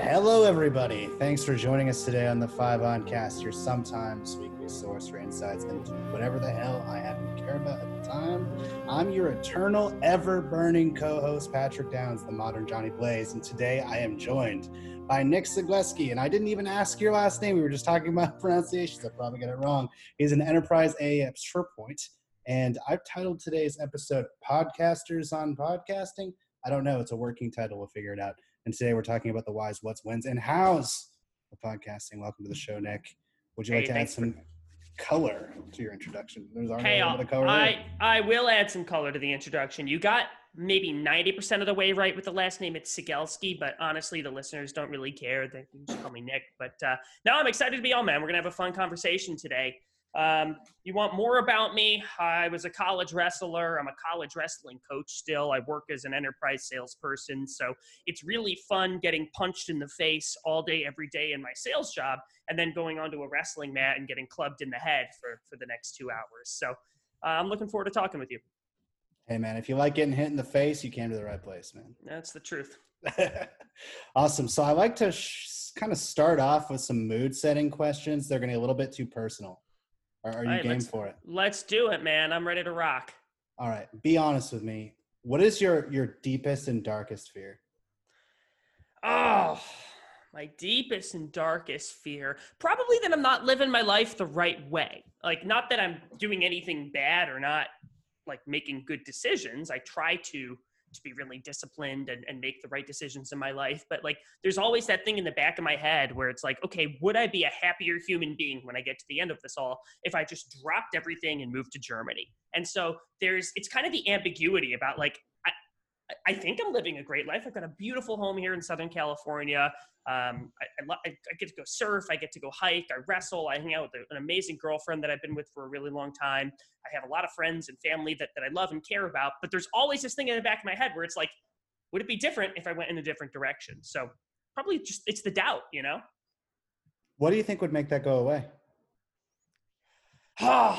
Hello, everybody. Thanks for joining us today on the Five On Cast, your sometimes weekly source for insights into whatever the hell I happen to care about at the time. I'm your eternal, ever burning co host, Patrick Downs, the modern Johnny Blaze, and today I am joined by Nick Zagleski. And I didn't even ask your last name, we were just talking about pronunciations. I probably got it wrong. He's an enterprise AAF SharePoint, and I've titled today's episode Podcasters on Podcasting. I don't know, it's a working title, we'll figure it out. And today we're talking about the whys, what's, whens, and hows of podcasting. Welcome to the show, Nick. Would you like to add thanks for- some color to your introduction? There's already Hey, a I'll- little bit of color. there. I, I will add some color to the introduction. You got maybe 90% of the way right with the last name. It's Sigelski, but honestly, the listeners don't really care. They can just call me Nick. But uh, now I'm excited to be on, man. We're going to have a fun conversation today. Um, you want more about me? I was a college wrestler. I'm a college wrestling coach still. I work as an enterprise salesperson. So it's really fun getting punched in the face all day, every day in my sales job, and then going onto a wrestling mat and getting clubbed in the head for, for the next two hours. So uh, I'm looking forward to talking with you. Hey, man, if you like getting hit in the face, you came to the right place, man. That's the truth. awesome. So I like to sh- kind of start off with some mood setting questions. They're going to be a little bit too personal. Are, are you right, game for it? Let's do it, man. I'm ready to rock. All right. Be honest with me. What is your your deepest and darkest fear? Oh, my deepest and darkest fear. Probably that I'm not living my life the right way. Like, not that I'm doing anything bad or not like making good decisions. I try to to be really disciplined and, and make the right decisions in my life. But like there's always that thing in the back of my head where it's like, okay, would I be a happier human being when I get to the end of this all if I just dropped everything and moved to Germany? And so there's it's kind of the ambiguity about like I, think I'm living a great life. I've got a beautiful home here in Southern California. Um, I, I, lo- I, I get to go surf. I get to go hike. I wrestle. I hang out with an amazing girlfriend that I've been with for a really long time. I have a lot of friends and family that, that I love and care about. But there's always this thing in the back of my head where it's like, would it be different if I went in a different direction? So probably just it's the doubt, you know. What do you think would make that go away?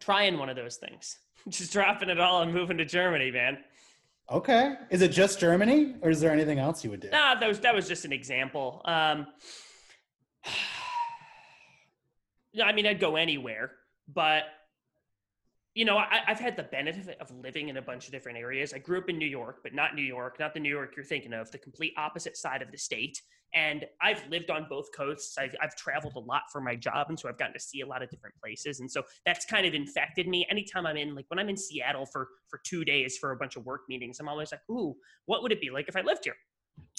Trying one of those things, just dropping it all and moving to Germany, man. Okay. Is it just Germany or is there anything else you would do? Nah, that was that was just an example. Um, I mean, I'd go anywhere, but you know, I, I've had the benefit of living in a bunch of different areas. I grew up in New York, but not New York, not the New York you're thinking of, the complete opposite side of the state. And I've lived on both coasts. I've, I've traveled a lot for my job, and so I've gotten to see a lot of different places. And so that's kind of infected me. Anytime I'm in, like when I'm in Seattle for for two days for a bunch of work meetings, I'm always like, "Ooh, what would it be like if I lived here?"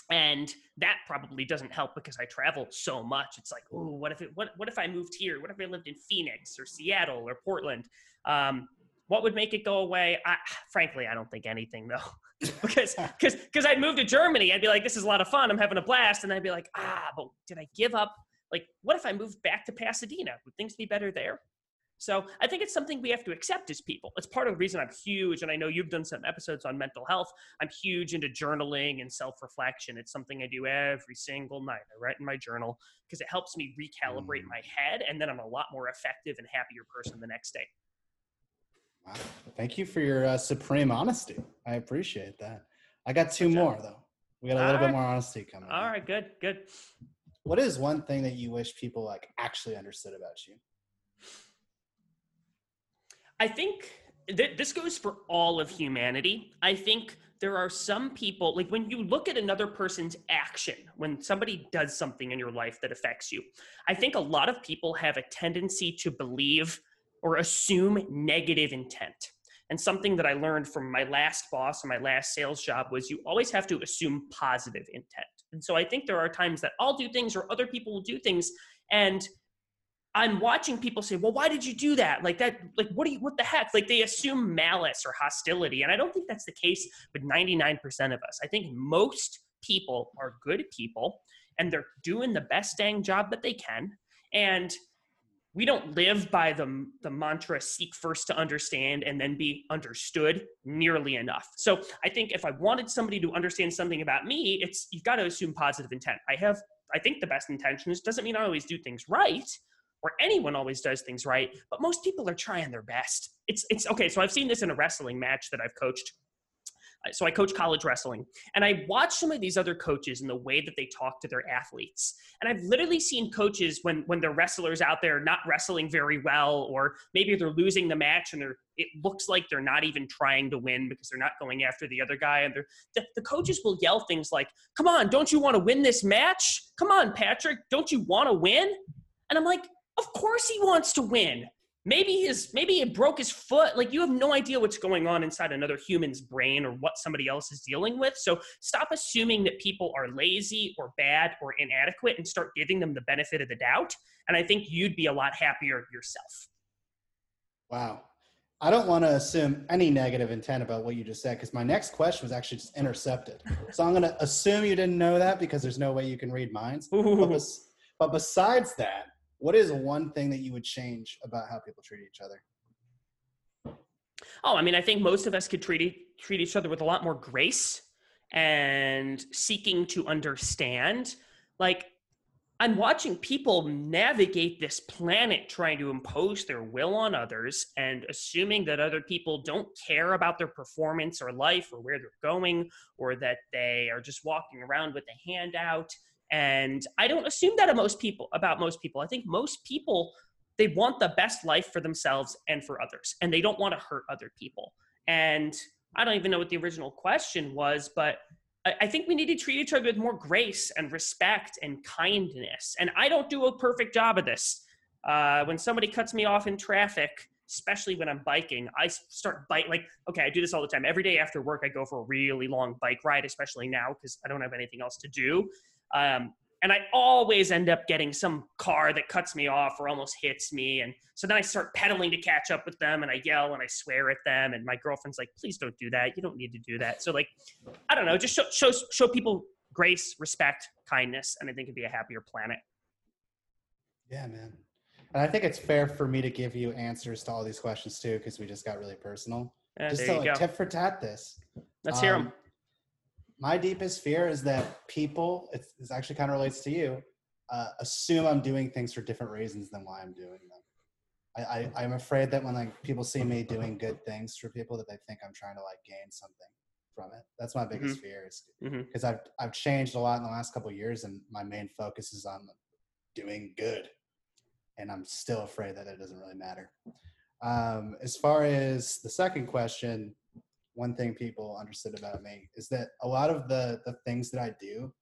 And that probably doesn't help because I travel so much. It's like, oh, what if it, what what if I moved here? What if I lived in Phoenix or Seattle or Portland? Um, what would make it go away? I, frankly, I don't think anything though, because because because I'd move to Germany. I'd be like, this is a lot of fun. I'm having a blast, and I'd be like, ah, but did I give up? Like, what if I moved back to Pasadena? Would things be better there? So I think it's something we have to accept as people. It's part of the reason I'm huge, and I know you've done some episodes on mental health. I'm huge into journaling and self-reflection. It's something I do every single night. I write in my journal because it helps me recalibrate Mm. my head, and then I'm a lot more effective and happier person the next day. Wow. Thank you for your uh, supreme honesty. I appreciate that. I got two Good job. more though. We got a little All bit more honesty coming. All right, good, good. What is one thing that you wish people like actually understood about you? I think th- this goes for all of humanity. I think there are some people, like when you look at another person's action, when somebody does something in your life that affects you, I think a lot of people have a tendency to believe or assume negative intent. And something that I learned from my last boss and my last sales job was you always have to assume positive intent. And so I think there are times that I'll do things or other people will do things and I'm watching people say, "Well, why did you do that?" Like that, like what do you, what the heck? Like they assume malice or hostility, and I don't think that's the case with 99% of us. I think most people are good people, and they're doing the best dang job that they can, and we don't live by the the mantra "seek first to understand and then be understood" nearly enough. So I think if I wanted somebody to understand something about me, it's you've got to assume positive intent. I have, I think, the best intentions. Doesn't mean I always do things right or anyone always does things right, but most people are trying their best. It's it's okay. So I've seen this in a wrestling match that I've coached. Uh, so I coach college wrestling, and I watch some of these other coaches and the way that they talk to their athletes. And I've literally seen coaches when when the wrestlers out there not wrestling very well, or maybe they're losing the match and they're it looks like they're not even trying to win because they're not going after the other guy. And the, the coaches will yell things like, "Come on, don't you want to win this match? Come on, Patrick, don't you want to win?" And I'm like, "Of course he wants to win." maybe his maybe it broke his foot. Like you have no idea what's going on inside another human's brain or what somebody else is dealing with. So stop assuming that people are lazy or bad or inadequate and start giving them the benefit of the doubt. And i think you'd be a lot happier yourself. Wow. I don't want to assume any negative intent about what you just said because my next question was actually just intercepted. So i'm going to assume you didn't know that because there's no way you can read minds. But, bes- but besides that what is one thing that you would change about how people treat each other? Oh, I mean, I think most of us could treat treat each other with a lot more grace and seeking to understand. Like, I'm watching people navigate this planet trying to impose their will on others and assuming that other people don't care about their performance or life or where they're going or that they are just walking around with a handout and I don't assume that of most people about most people. I think most people they want the best life for themselves and for others, and they don't want to hurt other people. And I don't even know what the original question was, but I, think we need to treat each other with more grace and respect and kindness. And I don't do a perfect job of this. Uh, when somebody cuts me off in traffic, especially when I'm biking, I start bike like okay, I do this all the time. Every day after work, I go for a really long bike ride, especially now because I don't have anything else to do. Um, and I always end up getting some car that cuts me off or almost hits me. And so then I start pedaling to catch up with them and I yell and I swear at them. And my girlfriend's like, please don't do that. You don't need to do that. So, like, I don't know, just show, show, show people grace, respect, kindness. And I think it'd be a happier planet. Yeah, man. And I think it's fair for me to give you answers to all these questions too, because we just got really personal. Just to like, tip for tat this. Let's um, hear them my deepest fear is that people, it's, it's actually kind of relates to you, uh, assume I'm doing things for different reasons than why I'm doing them. I, I, am afraid that when like people see me doing good things for people, that they think I'm trying to like gain something from it. That's my biggest mm-hmm. fear is because mm-hmm. I've I've changed a lot in the last couple years, and my main focus is on doing good, and I'm still afraid that it doesn't really matter. Um, as far as the second question, one thing people understood about me is that a lot of the the things that I do,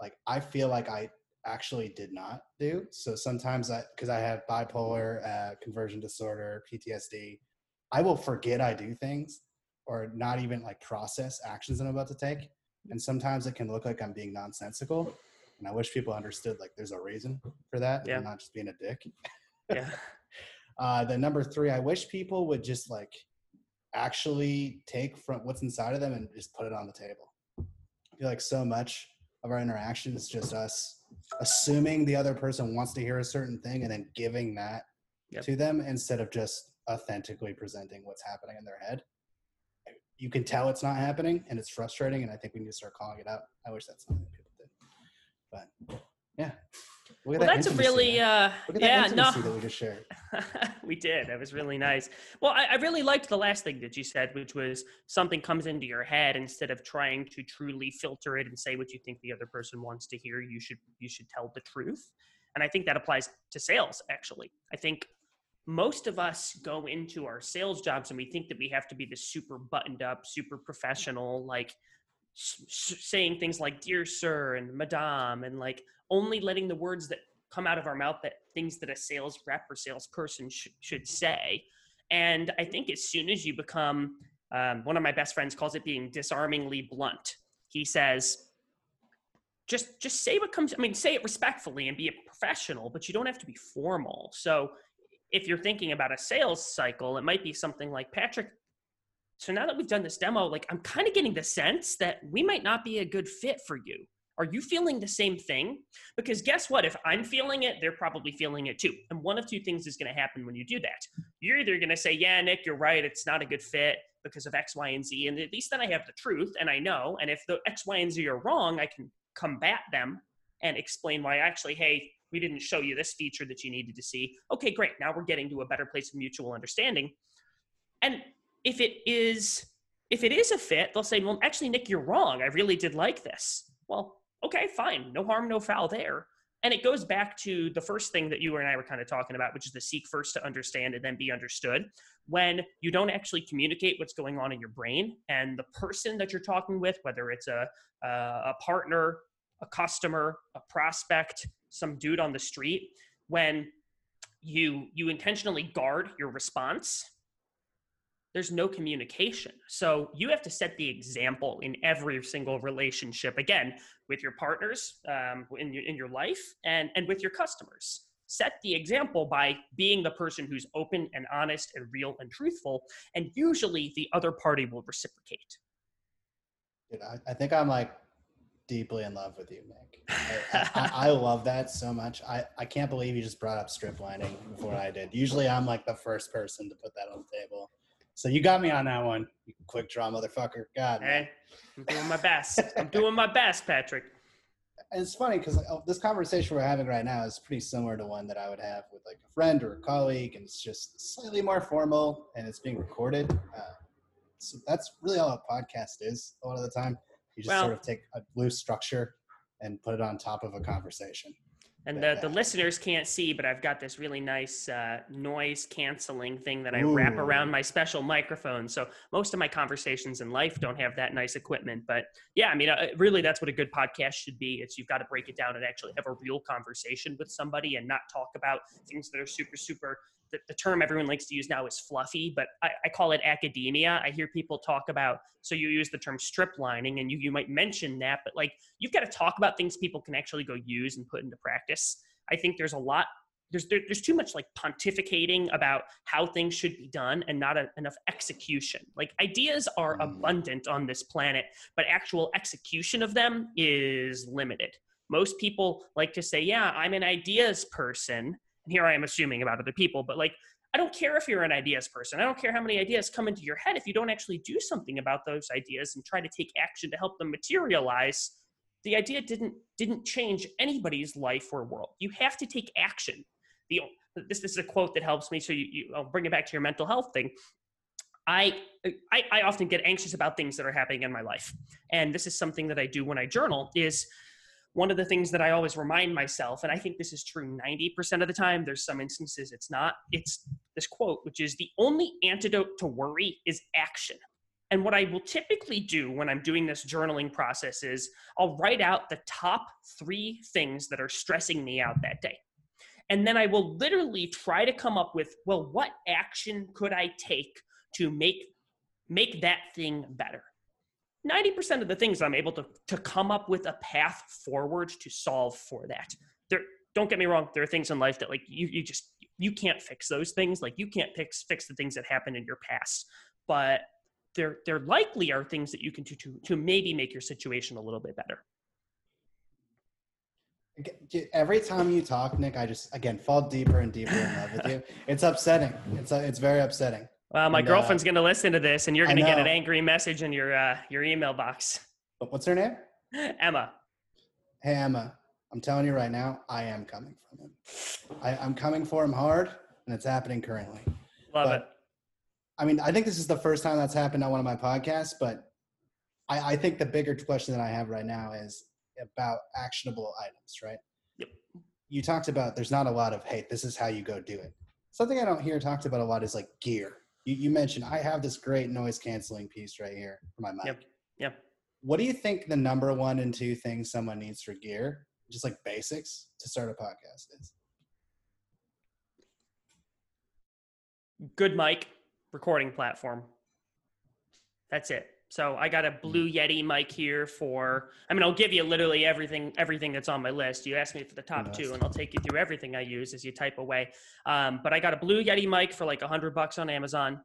like I feel like I actually did not do. So sometimes I, because I have bipolar, uh, conversion disorder, PTSD, I will forget I do things or not even like process actions I'm about to take. And sometimes it can look like I'm being nonsensical. And I wish people understood like there's a reason for that. Yeah. I'm not just being a dick. Yeah. uh, the number three, I wish people would just like actually take from what's inside of them and just put it on the table. I feel like so much of our interaction is just us assuming the other person wants to hear a certain thing and then giving that yep. to them instead of just authentically presenting what's happening in their head. You can tell it's not happening and it's frustrating, and I think we need to start calling it out. I wish that's something people did. But yeah, well, that that's a really uh, yeah no that we just shared. we did. That was really nice. Well, I, I, really liked the last thing that you said, which was something comes into your head instead of trying to truly filter it and say what you think the other person wants to hear. You should you should tell the truth, and I think that applies to sales. Actually, I think most of us go into our sales jobs and we think that we have to be the super buttoned up, super professional, like saying things like "dear sir" and "madame" and like only letting the words that come out of our mouth that things that a sales rep or salesperson sh- should say. And I think as soon as you become, um, one of my best friends calls it being disarmingly blunt. He says, just just say what comes. I mean, say it respectfully and be a professional, but you don't have to be formal. So if you're thinking about a sales cycle, it might be something like Patrick. So now that we've done this demo, like I'm kind of getting the sense that we might not be a good fit for you. Are you feeling the same thing? Because guess what? If I'm feeling it, they're probably feeling it too. And one of two things is going to happen when you do that. You're either going to say, Yeah, Nick, you're right. It's not a good fit because of X, Y, and Z. And at least then I have the truth and I know. And if the X, Y, and Z are wrong, I can combat them and explain why actually, hey, we didn't show you this feature that you needed to see. Okay, great. Now we're getting to a better place of mutual understanding. And if it is if it is a fit, they'll say, well, actually, Nick, you're wrong. I really did like this. Well, okay, fine. No harm, no foul there. And it goes back to the first thing that you and I were kind of talking about, which is the seek first to understand and then be understood. When you don't actually communicate what's going on in your brain, and the person that you're talking with, whether it's a, a partner, a customer, a prospect, some dude on the street, when you you intentionally guard your response there's no communication. So you have to set the example in every single relationship. Again, with your partners um, in your in your life and and with your customers. Set the example by being the person who's open and honest and real and truthful, and usually the other party will reciprocate. Dude, I, I think I'm like deeply in love with you, Nick. I, I, I, love that so much. I, I can't believe you just brought up strip lining before I did. Usually I'm like the first person to put that on the table. So you got me on that one, you quick draw motherfucker. God. Hey, I'm doing my best. I'm doing my best, Patrick. And it's funny because uh, this conversation we're having right now is pretty similar to one that I would have with like a friend or a colleague, and it's just slightly more formal and it's being recorded. Uh, so that's really all a podcast is a lot of the time. You just well, sort of take a loose structure and put it on top of a conversation and the, the listeners can't see, but I've got this really nice uh, noise canceling thing that I Ooh. wrap around my special microphone. So most of my conversations in life don't have that nice equipment. But yeah, I mean, uh, really, that's what a good podcast should be. It's you've got to break it down and actually have a real conversation with somebody and not talk about things that are super, super the, the, term everyone likes to use now is fluffy, but I, I, call it academia. I hear people talk about, so you use the term strip lining and you, you might mention that, but like you've got to talk about things people can actually go use and put into practice. I think there's a lot, there's, there, there's too much like pontificating about how things should be done and not a, enough execution. Like ideas are mm. abundant on this planet, but actual execution of them is limited. Most people like to say, yeah, I'm an ideas person and here I am assuming about other people, but like, I don't care if you're an ideas person. I don't care how many ideas come into your head. If you don't actually do something about those ideas and try to take action to help them materialize, the idea didn't didn't change anybody's life or world. You have to take action. The this, this is a quote that helps me. So you, you I'll bring it back to your mental health thing. I, I I often get anxious about things that are happening in my life, and this is something that I do when I journal. Is one of the things that I always remind myself, and I think this is true 90% of the time, there's some instances it's not, it's this quote, which is the only antidote to worry is action. And what I will typically do when I'm doing this journaling process is I'll write out the top three things that are stressing me out that day. And then I will literally try to come up with, well, what action could I take to make make that thing better? 90% of the things I'm able to, to come up with a path forward to solve for that. There, don't get me wrong, there are things in life that like you, you just, you can't fix those things. Like you can't fix, fix the things that happened in your past, but there, there likely are things that you can do to, to maybe make your situation a little bit better. Every time you talk, Nick, I just again fall deeper and deeper in love with you. It's upsetting. It's it's very upsetting. Well, my and, girlfriend's uh, going to listen to this, and you're going to get an angry message in your uh, your email box. What's her name? Emma. Hey Emma, I'm telling you right now, I am coming from him. I, am coming for him hard, and it's happening currently. Love but, it. I mean, I think this is the first time that's happened on one of my podcasts, but I, I think the bigger question that I have right now is about actionable items, right? Yep. You talked about there's not a lot of, hey, this is how you go do it. Something I don't hear talked about a lot is like gear you, you mentioned I have this great noise canceling piece right here for my mic. Yep. Yep. What do you think the number one and two things someone needs for gear, just like basics, to start a podcast is? Good mic, recording platform. That's it. So I got a Blue mm. Yeti mic here for. I mean, I'll give you literally everything everything that's on my list. You asked me for the top two, and I'll take you through everything I use as you type away. Um, but I got a Blue Yeti mic for like a hundred bucks on Amazon.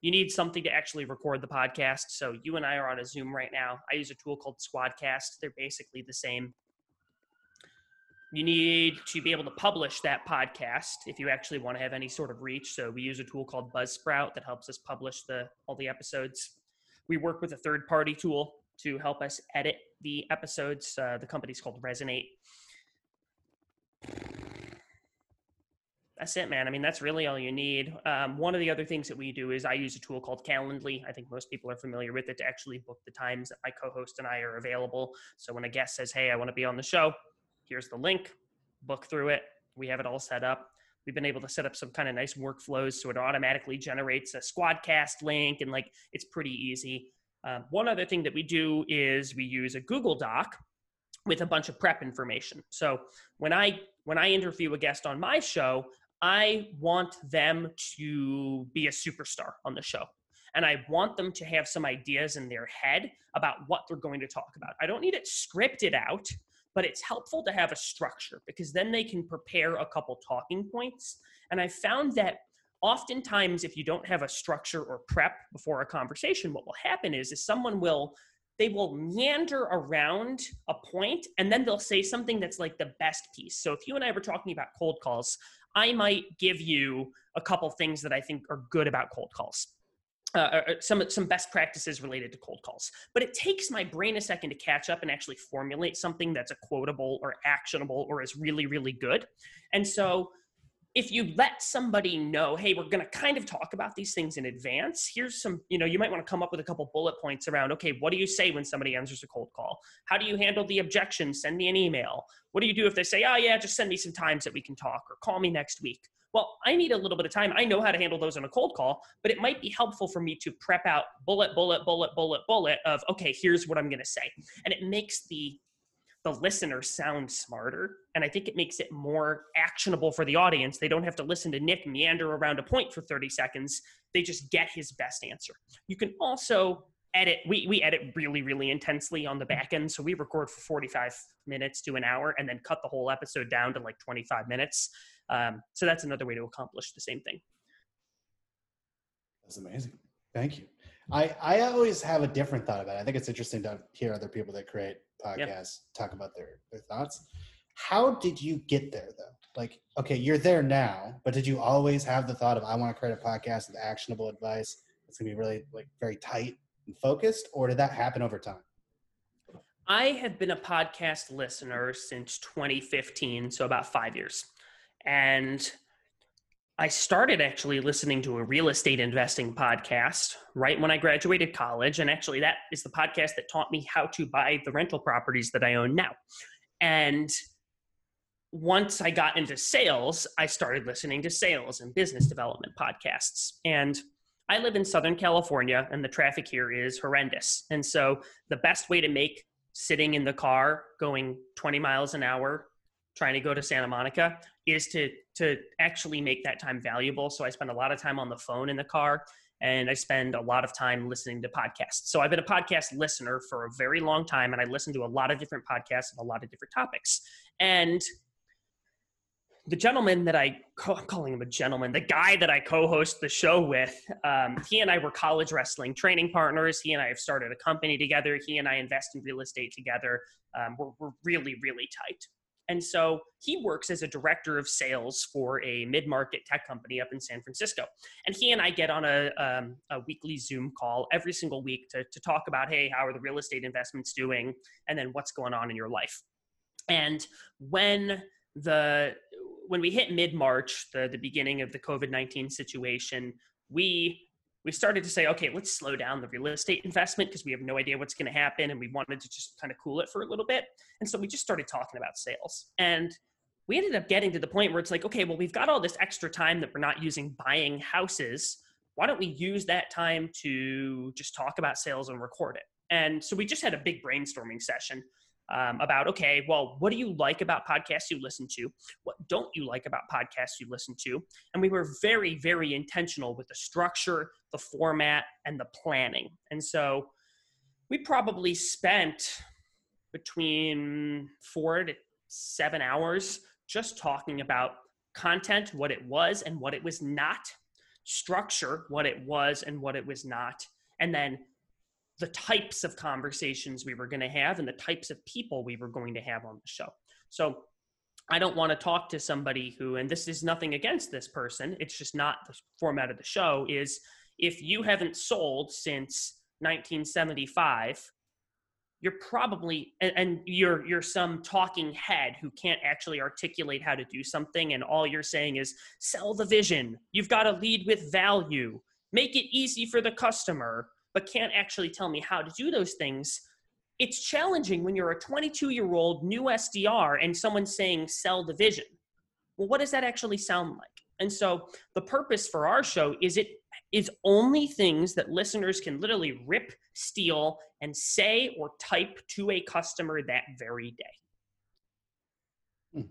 You need something to actually record the podcast. So you and I are on a Zoom right now. I use a tool called Squadcast. They're basically the same. You need to be able to publish that podcast if you actually want to have any sort of reach. So we use a tool called Buzzsprout that helps us publish the all the episodes we work with a third party tool to help us edit the episodes. Uh, the company's called Resonate. That's it, man. I mean, that's really all you need. Um, one of the other things that we do is I use a tool called Calendly. I think most people are familiar with it to actually book the times that my co-host and I are available. So when a guest says, "Hey, I want to be on the show," here's the link. Book through it. We have it all set up. We've been able to set up some kind of nice workflows so it automatically generates a Squadcast link and like it's pretty easy. Um, one other thing that we do is we use a Google Doc with a bunch of prep information. So when I when I interview a guest on my show, I want them to be a superstar on the show. And I want them to have some ideas in their head about what they're going to talk about. I don't need it scripted out, but it's helpful to have a structure because then they can prepare a couple talking points. And I found that oftentimes if you don't have a structure or prep before a conversation, what will happen is is someone will they will meander around a point and then they'll say something that's like the best piece. So if you and I were talking about cold calls, I might give you a couple things that I think are good about cold calls. Uh, uh, uh, some some best practices related to cold calls. But it takes my brain a second to catch up and actually formulate something that's a quotable or actionable or is really really good. And so if you let somebody know, hey, we're going to kind of talk about these things in advance, here's some, you know, you might want to come up with a couple bullet points around, okay, what do you say when somebody answers a cold call? How do you handle the objection? Send me an email. What do you do if they say, oh, yeah, just send me some times that we can talk or call me next week? Well, I need a little bit of time. I know how to handle those on a cold call, but it might be helpful for me to prep out bullet, bullet, bullet, bullet, bullet of, okay, here's what I'm going to say. And it makes the the listener sound smarter. And I think it makes it more actionable for the audience. They don't have to listen to Nick meander around a point for 30 seconds. They just get his best answer. You can also edit. We, we edit really, really intensely on the back end. So we record for 45 minutes to an hour and then cut the whole episode down to like 25 minutes. Um, so that's another way to accomplish the same thing. That's amazing. Thank you. I, I always have a different thought about it. I think it's interesting to hear other people that create podcasts yep. talk about their, their thoughts. How did you get there though? Like, okay, you're there now, but did you always have the thought of I want to create a podcast with actionable advice? It's gonna be really like very tight and focused, or did that happen over time? I have been a podcast listener since 2015, so about five years. And I started actually listening to a real estate investing podcast right when I graduated college. And actually, that is the podcast that taught me how to buy the rental properties that I own now. And once I got into sales, I started listening to sales and business development podcasts. And I live in Southern California, and the traffic here is horrendous. And so, the best way to make sitting in the car going 20 miles an hour trying to go to Santa Monica is to to actually make that time valuable. So I spend a lot of time on the phone in the car and I spend a lot of time listening to podcasts. So I've been a podcast listener for a very long time and I listen to a lot of different podcasts and a lot of different topics. And the gentleman that I, I'm calling him a gentleman, the guy that I co-host the show with, um, he and I were college wrestling training partners. He and I have started a company together. He and I invest in real estate together. Um, we're, we're really, really tight. And so he works as a director of sales for a mid market tech company up in San Francisco. And he and I get on a, um, a weekly Zoom call every single week to, to talk about hey, how are the real estate investments doing? And then what's going on in your life. And when the when we hit mid March, the, the beginning of the COVID 19 situation, we we started to say, okay, let's slow down the real estate investment because we have no idea what's going to happen and we wanted to just kind of cool it for a little bit. And so we just started talking about sales. And we ended up getting to the point where it's like, okay, well, we've got all this extra time that we're not using buying houses. Why don't we use that time to just talk about sales and record it? And so we just had a big brainstorming session um, about okay well what do you like about podcasts you listen to? What don't you like about podcasts you listen to? And we were very very intentional with the structure the format and the planning. And so we probably spent between four to seven hours just talking about content what it was and what it was not structure what it was and what it was not and then the types of conversations we were going to have and the types of people we were going to have on the show. So I don't want to talk to somebody who, and this is nothing against this person, it's just not the format of the show, is if you haven't sold since 1975, you're probably and, you're you're some talking head who can't actually articulate how to do something and all you're saying is sell the vision. You've got to lead with value. Make it easy for the customer but can't actually tell me how to do those things it's challenging when you're a 22 year old new sdr and someone's saying sell the vision well what does that actually sound like and so the purpose for our show is it is only things that listeners can literally rip, steal, and say or type to a customer that very day. Hmm.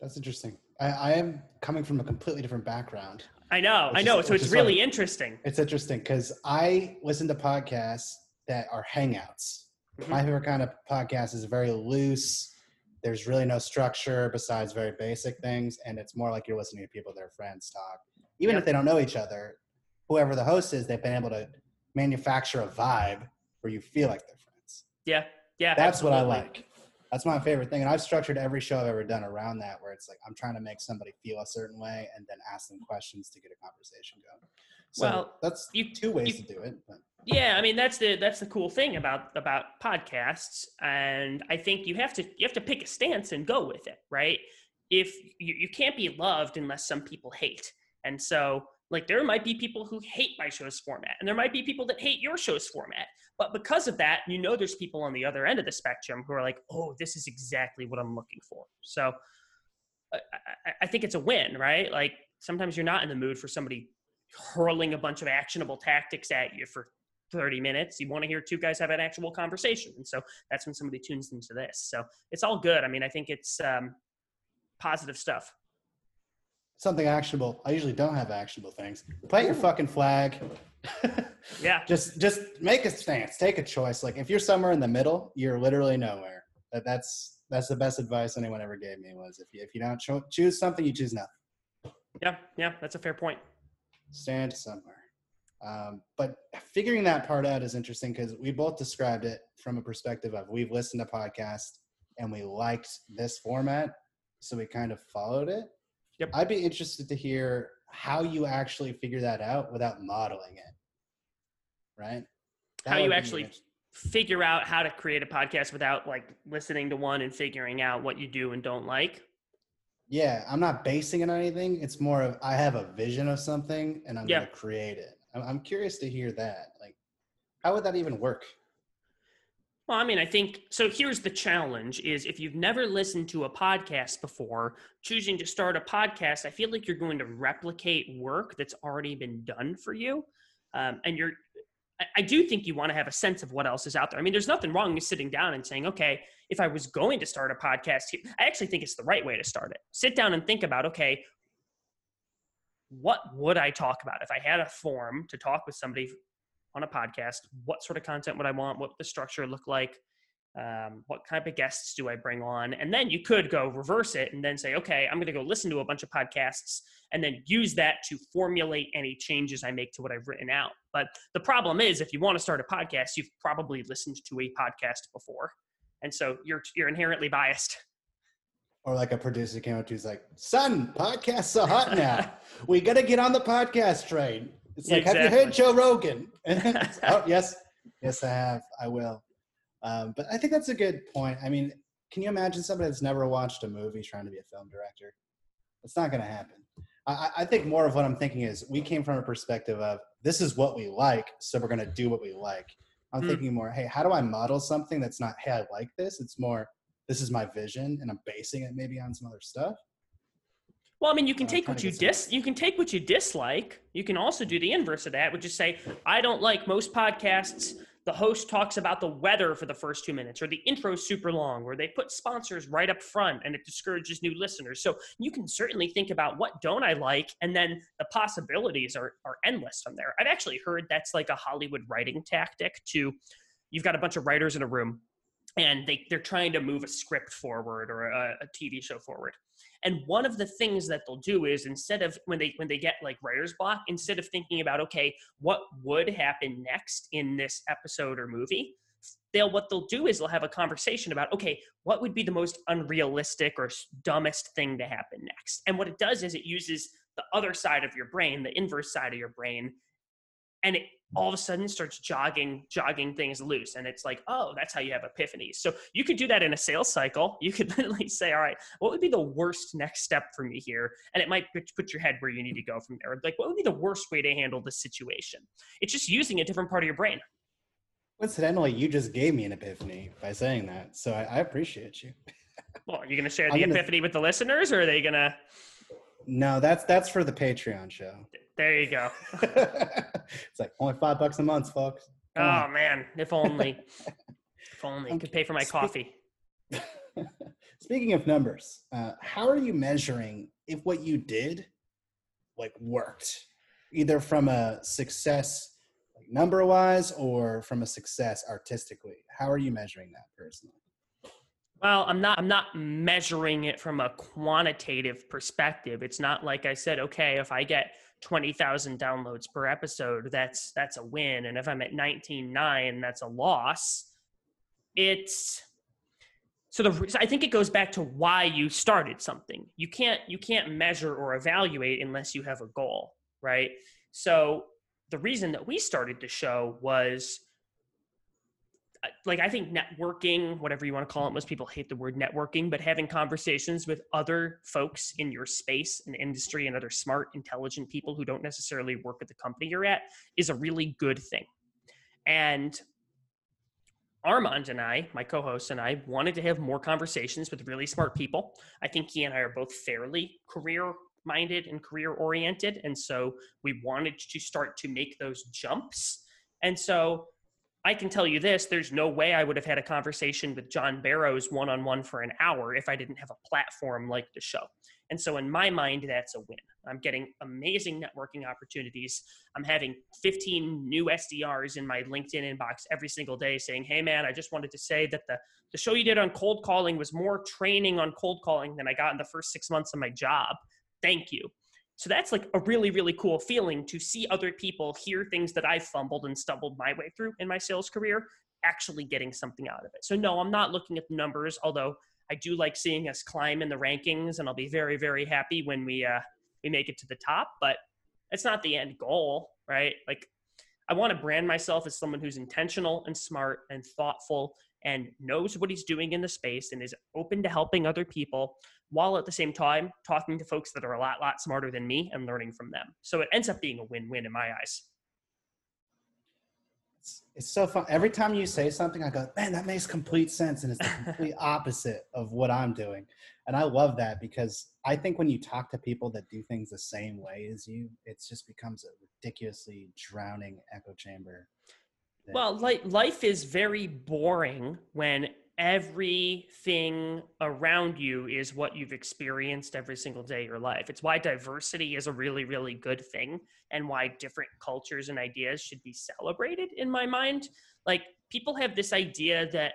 That's interesting. I, I, am coming from a completely different background. I know, I know. Is, so it's really like, interesting. It's interesting because I listen to podcasts that are hangouts. Mm-hmm. My favorite kind of podcast is very loose. There's really no structure besides very basic things, and it's more like you're listening to people, their friends talk even yep. if they don't know each other, whoever the host is, they've been able to manufacture a vibe where you feel like they're friends. Yeah. Yeah. That's absolutely. what I like. That's my favorite thing. And I've structured every show I've ever done around that where it's like I'm trying to make somebody feel a certain way and then ask them questions to get a conversation going. So well, that's you, two ways you, to do it. But. Yeah, I mean that's the that's the cool thing about about podcasts. And I think you have to you have to pick a stance and go with it, right? If you, you can't be loved unless some people hate. And so, like, there might be people who hate my show's format, and there might be people that hate your show's format. But because of that, you know, there's people on the other end of the spectrum who are like, oh, this is exactly what I'm looking for. So I, I think it's a win, right? Like, sometimes you're not in the mood for somebody hurling a bunch of actionable tactics at you for 30 minutes. You want to hear two guys have an actual conversation. And so that's when somebody tunes into this. So it's all good. I mean, I think it's um, positive stuff something actionable. I usually don't have actionable things. Plant your fucking flag. yeah. Just just make a stance. Take a choice. Like if you're somewhere in the middle, you're literally nowhere. That that's that's the best advice anyone ever gave me was if you if you don't cho- choose something, you choose nothing. Yeah, yeah, that's a fair point. Stand somewhere. Um, but figuring that part out is interesting because we both described it from a perspective of we've listened to podcasts and we liked this format, so we kind of followed it Yep. I'd be interested to hear how you actually figure that out without modeling it. Right? That how you actually figure out how to create a podcast without like listening to one and figuring out what you do and don't like. Yeah, I'm not basing it on anything. It's more of I have a vision of something and I'm yep. going to create it. I'm curious to hear that. Like, how would that even work? Well, I mean, I think so. Here's the challenge: is if you've never listened to a podcast before, choosing to start a podcast, I feel like you're going to replicate work that's already been done for you, um, and you're. I do think you want to have a sense of what else is out there. I mean, there's nothing wrong with sitting down and saying, okay, if I was going to start a podcast, I actually think it's the right way to start it. Sit down and think about, okay, what would I talk about if I had a form to talk with somebody on a podcast what sort of content would i want? What the structure look like? Um, what type of guests do i bring on? And then you could go reverse it and then say okay i'm going to go listen to a bunch of podcasts and then use that to formulate any changes i make to what i've written out. But the problem is if you want to start a podcast you've probably listened to a podcast before. And so you're you're inherently biased. Or like a producer came up to you, like, son, podcasts are hot now. we got to get on the podcast train. It's like, exactly. have you heard Joe Rogan? oh, yes, yes, I have. I will. Um, but I think that's a good point. I mean, can you imagine somebody that's never watched a movie trying to be a film director? It's not going to happen. I, I, think more of what I'm thinking is we came from a perspective of this is what we like, so we're going to do what we like. I'm mm. thinking more, hey, how do I model something that's not, hey, I like this? It's more, this is my vision, and I'm basing it maybe on some other stuff. Well, I mean, you can take what you dis you can take what you dislike. You can also do the inverse of that, which is say, I don't like most podcasts. The host talks about the weather for the first two minutes, or the intro is super long, or they put sponsors right up front and it discourages new listeners. So you can certainly think about what don't I like, and then the possibilities are are endless from there. I've actually heard that's like a Hollywood writing tactic to you've got a bunch of writers in a room and they, they're trying to move a script forward or a, a TV show forward and one of the things that they'll do is instead of when they when they get like writer's block, instead of thinking about okay, what would happen next in this episode or movie, they'll what they'll do is they'll have a conversation about okay, what would be the most unrealistic or dumbest thing to happen next. And what it does is it uses the other side of your brain, the inverse side of your brain, and it all of a sudden starts jogging jogging things loose. And it's like oh that's how you have epiphanies. So you could do that in a sales cycle. You could literally say all right what would be the worst next step for me here? And it might put your head where you need to go from there. Like what would be the worst way to handle this situation? It's just using a different part of your brain. Coincidentally you just gave me an epiphany by saying that. So i, I appreciate you. Well are you going to share the gonna... epiphany with the listeners or are they going to no that's that's for the patreon show there you go. it's like only five bucks a month, folks. Come oh on. man, if only, if only I could pay for my Spe- coffee. Speaking of numbers, uh, how are you measuring if what you did like worked, either from a success like number wise or from a success artistically? How are you measuring that personally? Well, I'm not I'm not measuring it from a quantitative perspective. It's not like I said, okay, if I get 20,000 downloads per episode, that's that's a win. And if I'm at 19.9, that's a loss. It's so the I think it goes back to why you started something. You can't you can't measure or evaluate unless you have a goal, right? So the reason that we started the show was Uh, like I think networking, whatever you want to call it, most people hate the word networking, but having conversations with other folks in your space and industry and other smart, intelligent people who don't necessarily work at the company you're at is a really good thing. And Armand and I, my co host and I, wanted to have more conversations with really smart people. I think he and I are both fairly career minded and career oriented. And so we wanted to start to make those jumps. And so I can tell you this there's no way I would have had a conversation with John Barrows one on one for an hour if I didn't have a platform like the show. And so, in my mind, that's a win. I'm getting amazing networking opportunities. I'm having 15 new SDRs in my LinkedIn inbox every single day saying, Hey, man, I just wanted to say that the, the show you did on cold calling was more training on cold calling than I got in the first six months of my job. Thank you. So that's like a really, really cool feeling to see other people hear things that I've fumbled and stumbled my way through in my sales career, actually getting something out of it. So, no, I'm not looking at the numbers, although I do like seeing us climb in the rankings, and I'll be very, very happy when we uh, we make it to the top. But it's not the end goal, right? Like, I want to brand myself as someone who's intentional and smart and thoughtful and knows what he's doing in the space and is open to helping other people while at the same time talking to folks that are a lot, lot smarter than me and learning from them. So it ends up being a win win in my eyes. It's, it's so fun. Every time you say something, I go, man, that makes complete sense. And it's the complete opposite of what I'm doing. And I love that because I think when you talk to people that do things the same way as you, it just becomes a ridiculously drowning echo chamber. Well, like life is very boring when everything around you is what you've experienced every single day of your life. It's why diversity is a really, really good thing and why different cultures and ideas should be celebrated in my mind. Like people have this idea that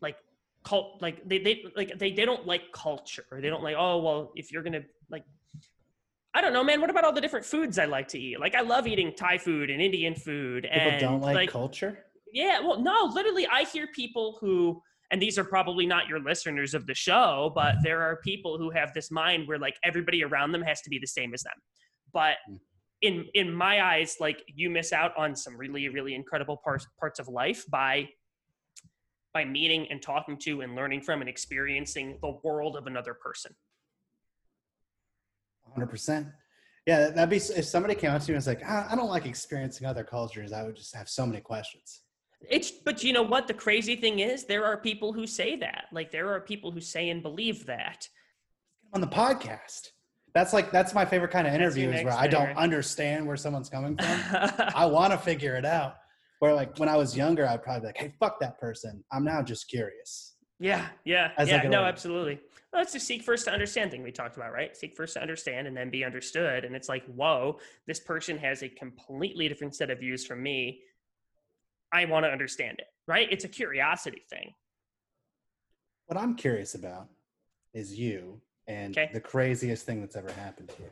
like cult like they, they like they, they don't like culture or they don't like, oh well, if you're gonna like I don't know, man. What about all the different foods I like to eat? Like I love eating Thai food and Indian food. People and, don't like, like culture. Yeah, well, no, literally, I hear people who, and these are probably not your listeners of the show, but there are people who have this mind where like everybody around them has to be the same as them. But hmm. in in my eyes, like you miss out on some really really incredible parts parts of life by by meeting and talking to and learning from and experiencing the world of another person. 100%. Yeah, that'd be if somebody came up to me and was like, I don't like experiencing other cultures, I would just have so many questions. It's but you know what the crazy thing is there are people who say that. Like there are people who say and believe that. On the podcast. That's like that's my favorite kind of interview is where I don't understand where someone's coming from. I want to figure it out. Where like when I was younger, I'd probably be like, "Hey, fuck that person." I'm now just curious. Yeah, yeah, As yeah. No, absolutely. Well, it's just seek first to understand thing we talked about, right? Seek first to understand and then be understood. And it's like, whoa, this person has a completely different set of views from me. I want to understand it, right? It's a curiosity thing. What I'm curious about is you and okay. the craziest thing that's ever happened to you.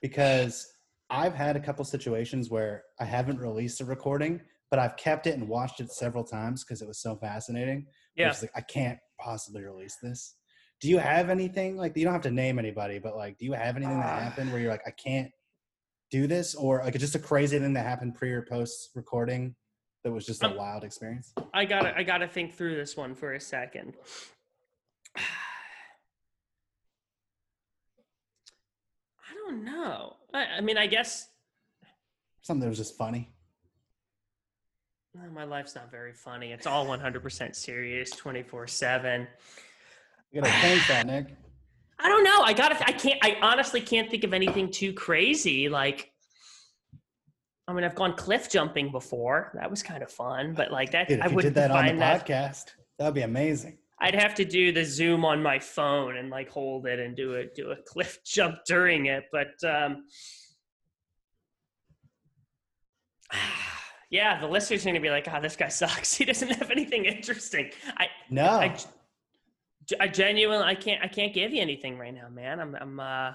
Because I've had a couple situations where I haven't released a recording, but I've kept it and watched it several times because it was so fascinating. Yeah. Like, I can't possibly release this. Do you have anything like you don't have to name anybody, but like, do you have anything that uh. happened where you're like, I can't do this, or like just a crazy thing that happened pre or post recording that was just a Um, wild experience? I gotta I gotta think through this one for a second. I don't know. I, I mean, I guess Something that was just funny. my life's not very funny. It's all 100% serious, 24 seven. You gotta change that, Nick. I don't know. I gotta. I can't. I honestly can't think of anything too crazy. Like, I mean, I've gone cliff jumping before. That was kind of fun, but like that, Dude, I would did that on the that. podcast, that'd be amazing. I'd have to do the Zoom on my phone and like hold it and do a do a cliff jump during it. But um, yeah, the listeners are gonna be like, "Oh, this guy sucks. He doesn't have anything interesting." I No, I, I genuinely I can't I can't give you anything right now, man. I'm I'm uh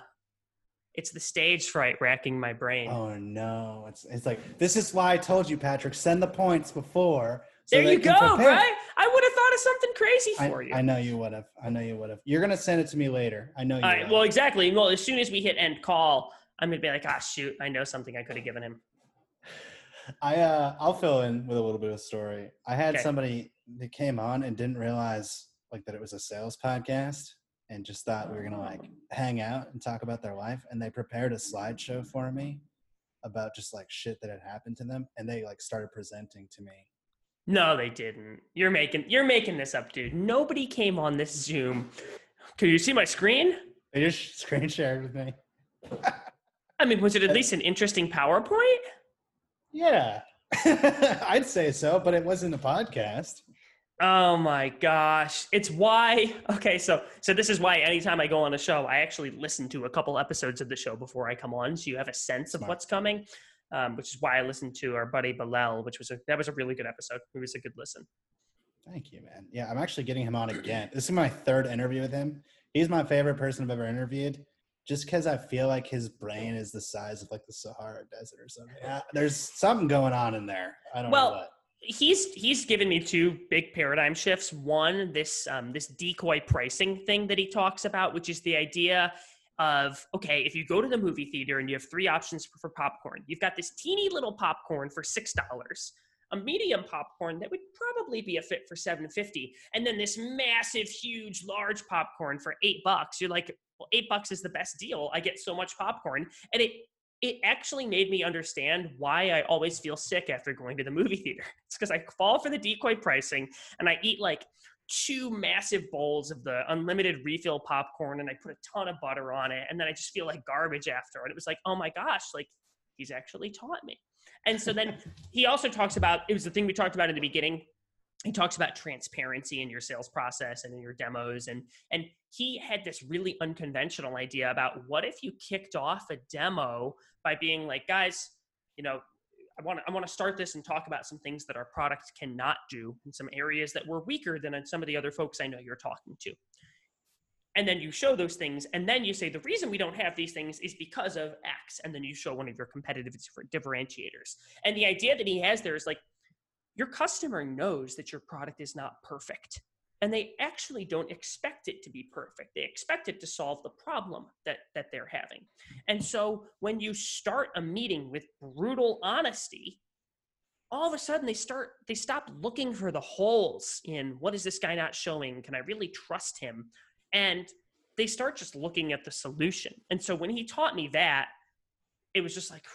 it's the stage fright racking my brain. oh no, it's it's like this is why I told you, Patrick. Send the points before. so there you can go, prepare. right? I would have thought of something crazy I, for you. I know you would have. I know you would have. You're gonna send it to me later. I know you. All right, well, exactly. Well, as soon as we hit end call, I'm gonna be like, ah, shoot, I know something I could have given him. I uh I'll fill in with a little bit of a story. I had Okay. somebody that came on and didn't realize like that it was a sales podcast and just thought we were gonna like oh. hang out and talk about their life and they prepared a slideshow for me about just like shit that had happened to them and they like started presenting to me. No, they didn't. You're making you're making this up, dude. Nobody came on this Zoom. Can you see my screen? They just screen shared with me. I mean, was it at least an interesting PowerPoint? Yeah. I'd say so, but it wasn't a podcast. Oh my gosh. It's why okay, so so this is why anytime I go on a show, I actually listen to a couple episodes of the show before I come on, so you have a sense of what's coming. Um, which is why I listened to our buddy Bilal, which was a that was a really good episode. It was a good listen. Thank you, man. Yeah, I'm actually getting him on again. This is my third interview with him. He's my favorite person I've ever interviewed, just because I feel like his brain is the size of like the Sahara Desert or something. Yeah, there's something going on in there. I don't Well, know what. He's he's given me two big paradigm shifts. One, this um, this decoy pricing thing that he talks about, which is the idea of okay, if you go to the movie theater and you have three options for, for popcorn, you've got this teeny little popcorn for six dollars, a medium popcorn that would probably be a fit for seven fifty, and then this massive, huge, large popcorn for eight bucks. You're like, well, eight bucks is the best deal. I get so much popcorn, and it it actually made me understand why I always feel sick after going to the movie theater. It's because I fall for the decoy pricing and I eat like two massive bowls of the unlimited refill popcorn and I put a ton of butter on it and then I just feel like garbage after. And it was like, oh my gosh, like he's actually taught me. And so then he also talks about it was the thing we talked about in the beginning. He talks about transparency in your sales process and in your demos and and he had this really unconventional idea about what if you kicked off a demo by being like, guys, you know, I want to I want to start this and talk about some things that our product cannot do in some areas that we're weaker than some of the other folks I know you're talking to. And then you show those things, and then you say the reason we don't have these things is because of X, and then you show one of your competitive differentiators. And the idea that he has there is like your customer knows that your product is not perfect and they actually don't expect it to be perfect. They expect it to solve the problem that that they're having. And so when you start a meeting with brutal honesty all of a sudden they start they stop looking for the holes in what is this guy not showing? Can i really trust him? And they start just looking at the solution. And so when he taught me that it was just like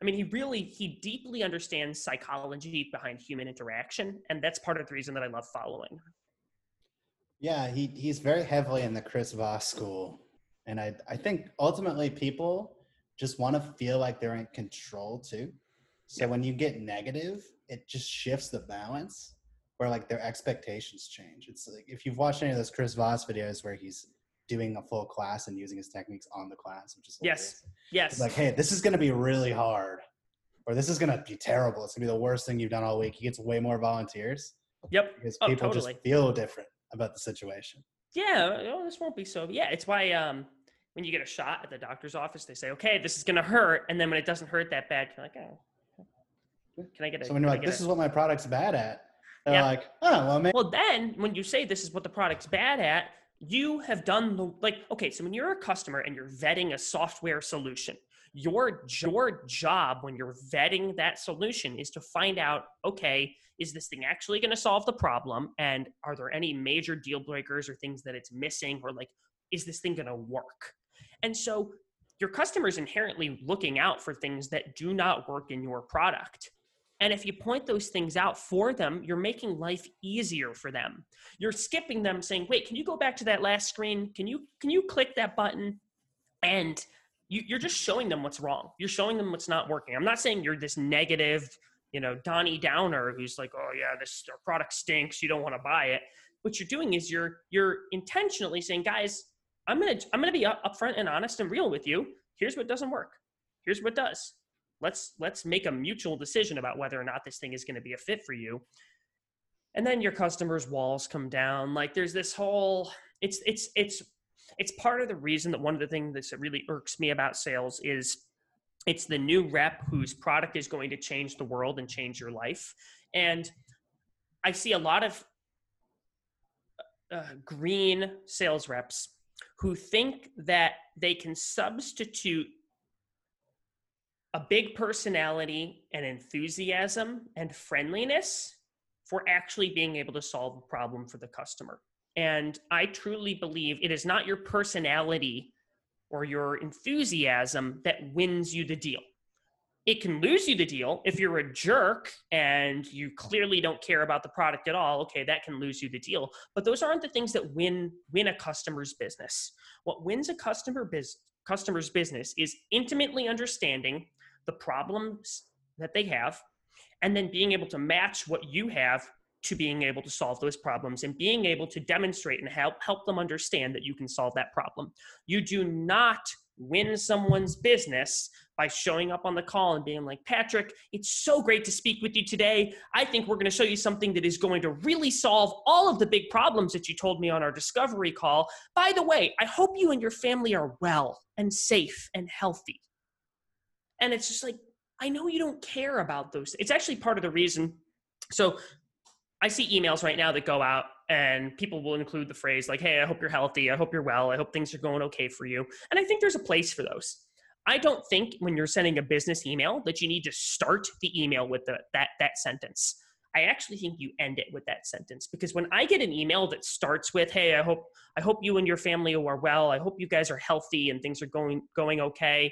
I mean, he really he deeply understands psychology behind human interaction, and that's part of the reason that I love following. Yeah, he he's very heavily in the Chris Voss school, and I I think ultimately people just want to feel like they're in control too. So Yep. when you get negative, it just shifts the balance, where like their expectations change. It's like if you've watched any of those Chris Voss videos where he's doing a full class and using his techniques on the class, which is Yes. hilarious. Yes, It's like, hey, this is going to be really hard, or this is going to be terrible. It's going to be the worst thing you've done all week. He gets way more volunteers yep, because Oh, people totally. just feel different about the situation. yeah. Oh, this won't be so. Yeah, it's why um, when you get a shot at the doctor's office, they say, "Okay, this is gonna hurt," and then when it doesn't hurt that bad, you're like, "Oh, can I get it?" So when you're like, this a-" is what my product's bad at, they're Yeah. like, oh, well, maybe. Well, then when you say this is what the product's bad at, you have done the like, okay, so when you're a customer and you're vetting a software solution, your your job when you're vetting that solution is to find out okay is this thing actually going to solve the problem and are there any major deal breakers or things that it's missing or like is this thing going to work and so your customers inherently looking out for things that do not work in your product and if you point those things out for them, you're making life easier for them. You're skipping them saying, wait, can you go back to that last screen? Can you can you click that button? And you, are just showing them what's wrong. You're showing them what's not working. I'm not saying you're this negative, you know, Donnie Downer who's like, oh yeah, this product stinks. You don't want to buy it. What you're doing is you're you're intentionally saying, guys, I'm gonna I'm gonna be upfront and honest and real with you. Here's what doesn't work. Here's what does let's let's make a mutual decision about whether or not this thing is going to be a fit for you and then your customers walls come down like there's this whole it's it's it's it's part of the reason that one of the things that really irks me about sales is it's the new rep whose product is going to change the world and change your life and i see a lot of uh, green sales reps who think that they can substitute a big personality and enthusiasm and friendliness for actually being able to solve a problem for the customer. And I truly believe it is not your personality or your enthusiasm that wins you the deal. It can lose you the deal if you're a jerk and you clearly don't care about the product at all. Okay, that can lose you the deal. But those aren't the things that win win a customer's business. What wins a customer biz, customer's business is intimately understanding the problems that they have, and then being able to match what you have to being able to solve those problems and being able to demonstrate and help help them understand that you can solve that problem. You do not win someone's business by showing up on the call and being like, Patrick, it's so great to speak with you today. I think we're going to show you something that is going to really solve all of the big problems that you told me on our discovery call. By the way, I hope you and your family are well and safe and healthy. And it's just like, I know you don't care about those. It's actually part of the reason. So I see emails right now that go out and people will include the phrase like, hey, I hope you're healthy. I hope you're well. I hope things are going okay for you. And I think there's a place for those. I don't think when you're sending a business email that you need to start the email with the, that, that sentence. I actually think you end it with that sentence because when I get an email that starts with, "Hey, I hope I hope you and your family are well. I hope you guys are healthy and things are going going okay."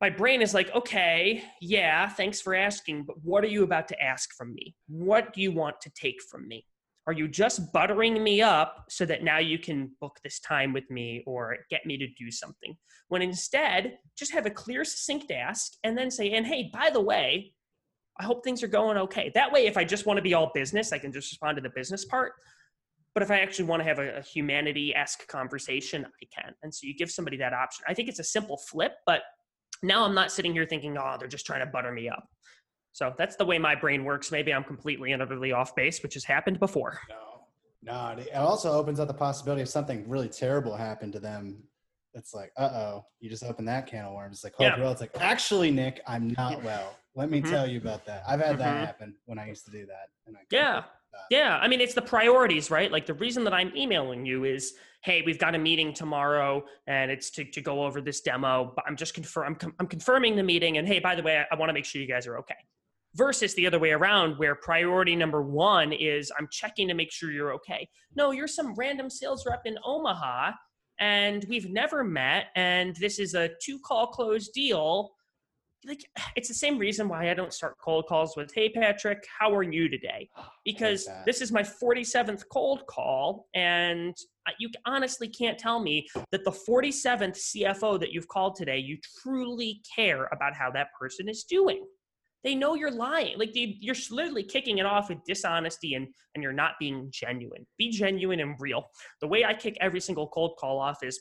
My brain is like, okay, yeah, thanks for asking, but what are you about to ask from me? What do you want to take from me? Are you just buttering me up so that now you can book this time with me or get me to do something? When instead, just have a clear, succinct ask and then say, and hey, by the way, I hope things are going okay. That way, if I just want to be all business, I can just respond to the business part. But if I actually want to have a, a humanity esque conversation, I can. And so you give somebody that option. I think it's a simple flip, but now I'm not sitting here thinking, oh, they're just trying to butter me up. So that's the way my brain works. Maybe I'm completely and utterly off base, which has happened before. No, no. It also opens up the possibility of something really terrible happened to them. It's like, uh oh, you just opened that can of worms. It's like, oh, yeah. it's like, actually, Nick, I'm not well. Let me mm-hmm. tell you about that. I've had mm-hmm. that happen when I used to do that. yeah. Yeah. I mean, it's the priorities, right? Like the reason that I'm emailing you is hey, we've got a meeting tomorrow and it's to, to go over this demo, but I'm just confirm I'm, com- I'm confirming the meeting. And hey, by the way, I, I want to make sure you guys are okay. Versus the other way around, where priority number one is I'm checking to make sure you're okay. No, you're some random sales rep in Omaha and we've never met, and this is a two call close deal like it's the same reason why I don't start cold calls with "Hey Patrick, how are you today?" Because this is my 47th cold call, and you honestly can't tell me that the 47th CFO that you've called today, you truly care about how that person is doing. They know you're lying. Like you're literally kicking it off with dishonesty and and you're not being genuine. Be genuine and real. The way I kick every single cold call off is,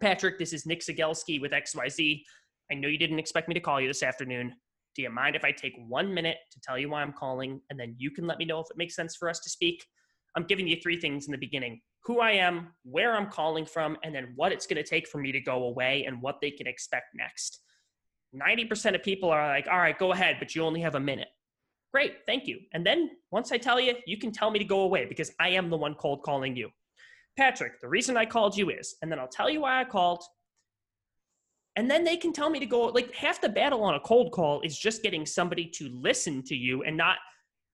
Patrick, this is Nick Cegelski with XYZ. I know you didn't expect me to call you this afternoon. Do you mind if I take one minute to tell you why I'm calling and then you can let me know if it makes sense for us to speak? I'm giving you three things in the beginning who I am, where I'm calling from, and then what it's going to take for me to go away and what they can expect next. 90% of people are like, all right, go ahead, but you only have a minute. Great, thank you. And then once I tell you, you can tell me to go away because I am the one cold calling you. Patrick, the reason I called you is, and then I'll tell you why I called, and then they can tell me to go like half the battle on a cold call is just getting somebody to listen to you and not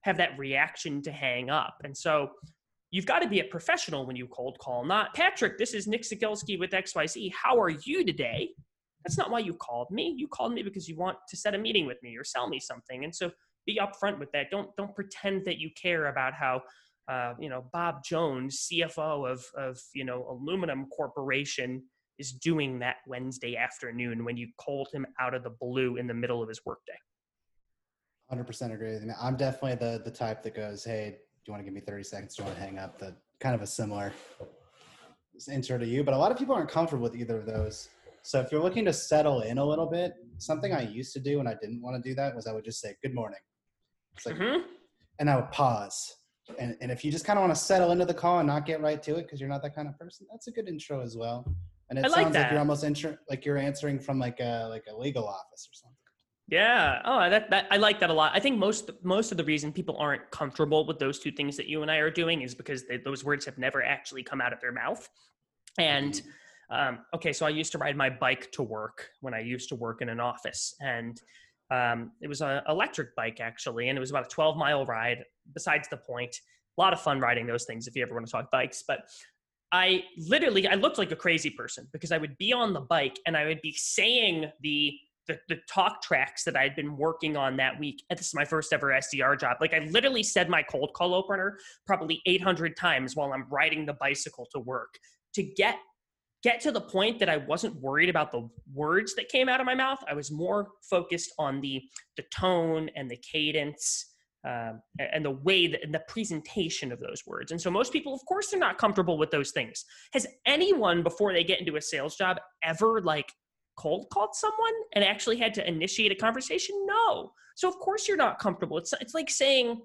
have that reaction to hang up. And so you've got to be a professional when you cold call not patrick this is nick Cegelski with xyz how are you today? That's not why you called me. You called me because you want to set a meeting with me or sell me something. And so be upfront with that. Don't don't pretend that you care about how uh, you know bob jones cfo of of you know aluminum corporation is doing that Wednesday afternoon when you called him out of the blue in the middle of his workday. 100% agree with you. I'm definitely the the type that goes, "Hey, do you want to give me 30 seconds? Do you want to hang up?" The kind of a similar intro to you, but a lot of people aren't comfortable with either of those. So if you're looking to settle in a little bit, something I used to do when I didn't want to do that was I would just say, "Good morning," like, mm-hmm. and I would pause. And, and if you just kind of want to settle into the call and not get right to it because you're not that kind of person, that's a good intro as well. And it I sounds like, like you're almost insur- like you're answering from like a like a legal office or something. Yeah. Oh, that, that I like that a lot. I think most most of the reason people aren't comfortable with those two things that you and I are doing is because they, those words have never actually come out of their mouth. And mm-hmm. um, okay, so I used to ride my bike to work when I used to work in an office, and um, it was an electric bike actually, and it was about a 12 mile ride. Besides the point, a lot of fun riding those things if you ever want to talk bikes. But I literally I looked like a crazy person because I would be on the bike and I would be saying the the, the talk tracks that I'd been working on that week. And this is my first ever SDR job. Like I literally said my cold call opener probably 800 times while I'm riding the bicycle to work to get get to the point that I wasn't worried about the words that came out of my mouth. I was more focused on the the tone and the cadence um, and the way that and the presentation of those words. And so most people, of course, they're not comfortable with those things. Has anyone before they get into a sales job ever like cold called someone and actually had to initiate a conversation? No. So of course you're not comfortable. It's it's like saying,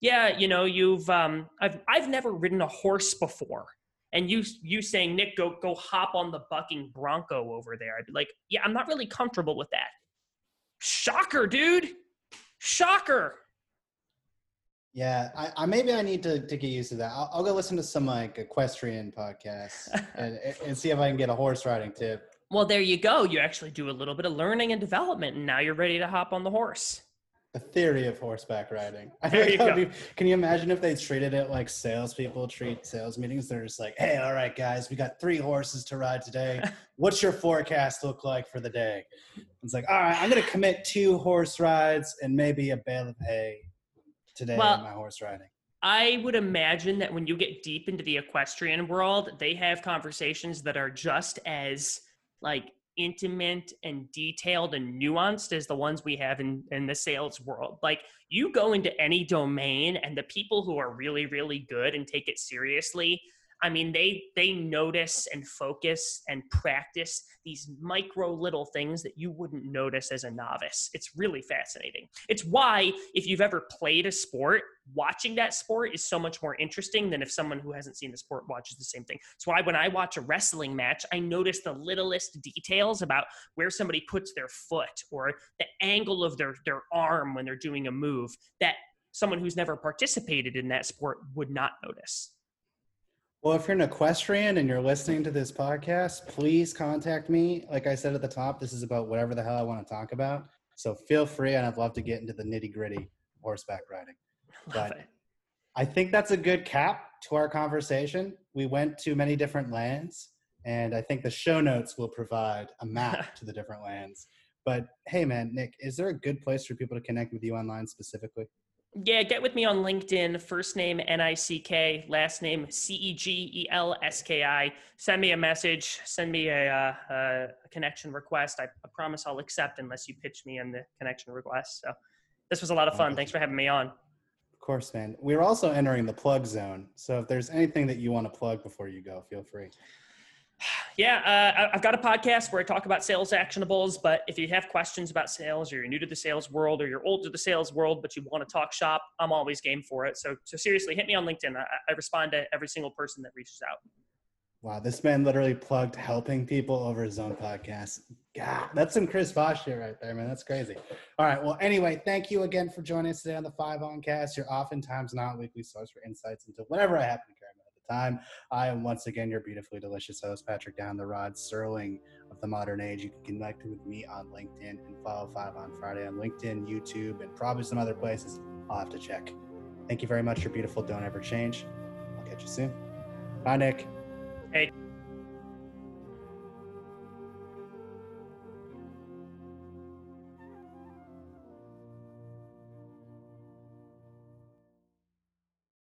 yeah, you know, you've um, I've I've never ridden a horse before. And you you saying, Nick, go go hop on the bucking bronco over there. I'd be like, yeah, I'm not really comfortable with that. Shocker, dude. Shocker. Yeah, I, I, maybe I need to, to get used to that. I'll, I'll go listen to some like equestrian podcasts and, and see if I can get a horse riding tip. Well, there you go. You actually do a little bit of learning and development, and now you're ready to hop on the horse. The theory of horseback riding. There you go. Be, can you imagine if they treated it like salespeople treat sales meetings? They're just like, "Hey, all right, guys, we got three horses to ride today. What's your forecast look like for the day?" It's like, "All right, I'm going to commit two horse rides and maybe a bale of hay." Today well, my horse riding. I would imagine that when you get deep into the equestrian world, they have conversations that are just as like intimate and detailed and nuanced as the ones we have in, in the sales world. Like you go into any domain and the people who are really, really good and take it seriously I mean, they they notice and focus and practice these micro little things that you wouldn't notice as a novice. It's really fascinating. It's why if you've ever played a sport, watching that sport is so much more interesting than if someone who hasn't seen the sport watches the same thing. It's why when I watch a wrestling match, I notice the littlest details about where somebody puts their foot or the angle of their their arm when they're doing a move that someone who's never participated in that sport would not notice. Well, if you're an equestrian and you're listening to this podcast, please contact me. Like I said at the top, this is about whatever the hell I want to talk about. So feel free, and I'd love to get into the nitty gritty horseback riding. Love but it. I think that's a good cap to our conversation. We went to many different lands, and I think the show notes will provide a map to the different lands. But hey, man, Nick, is there a good place for people to connect with you online specifically? Yeah, get with me on LinkedIn. First name N I C K, last name C E G E L S K I. Send me a message. Send me a, uh, a connection request. I, I, promise I'll accept unless you pitch me in the connection request. So this was a lot of fun. Thanks for having me on. Of course, man. We're also entering the plug zone. So if there's anything that you want to plug before you go, feel free. Yeah, uh, I've got a podcast where I talk about sales actionables. But if you have questions about sales, or you're new to the sales world, or you're old to the sales world, but you want to talk shop, I'm always game for it. So, so seriously, hit me on LinkedIn. I, I respond to every single person that reaches out. Wow, this man literally plugged helping people over his own podcast. God, that's some Chris Voss shit right there, man. That's crazy. All right. Well, anyway, thank you again for joining us today on the Five On Cast. Your oftentimes not weekly source for insights into whatever I happen to time. I am once again your beautifully delicious host, Patrick Down the Rod Serling of the modern age. You can connect with me on LinkedIn and follow Five on Friday on LinkedIn, YouTube, and probably some other places. I'll have to check. Thank you very much. You're beautiful. Don't ever change. I'll catch you soon. Bye, Nick. Hey.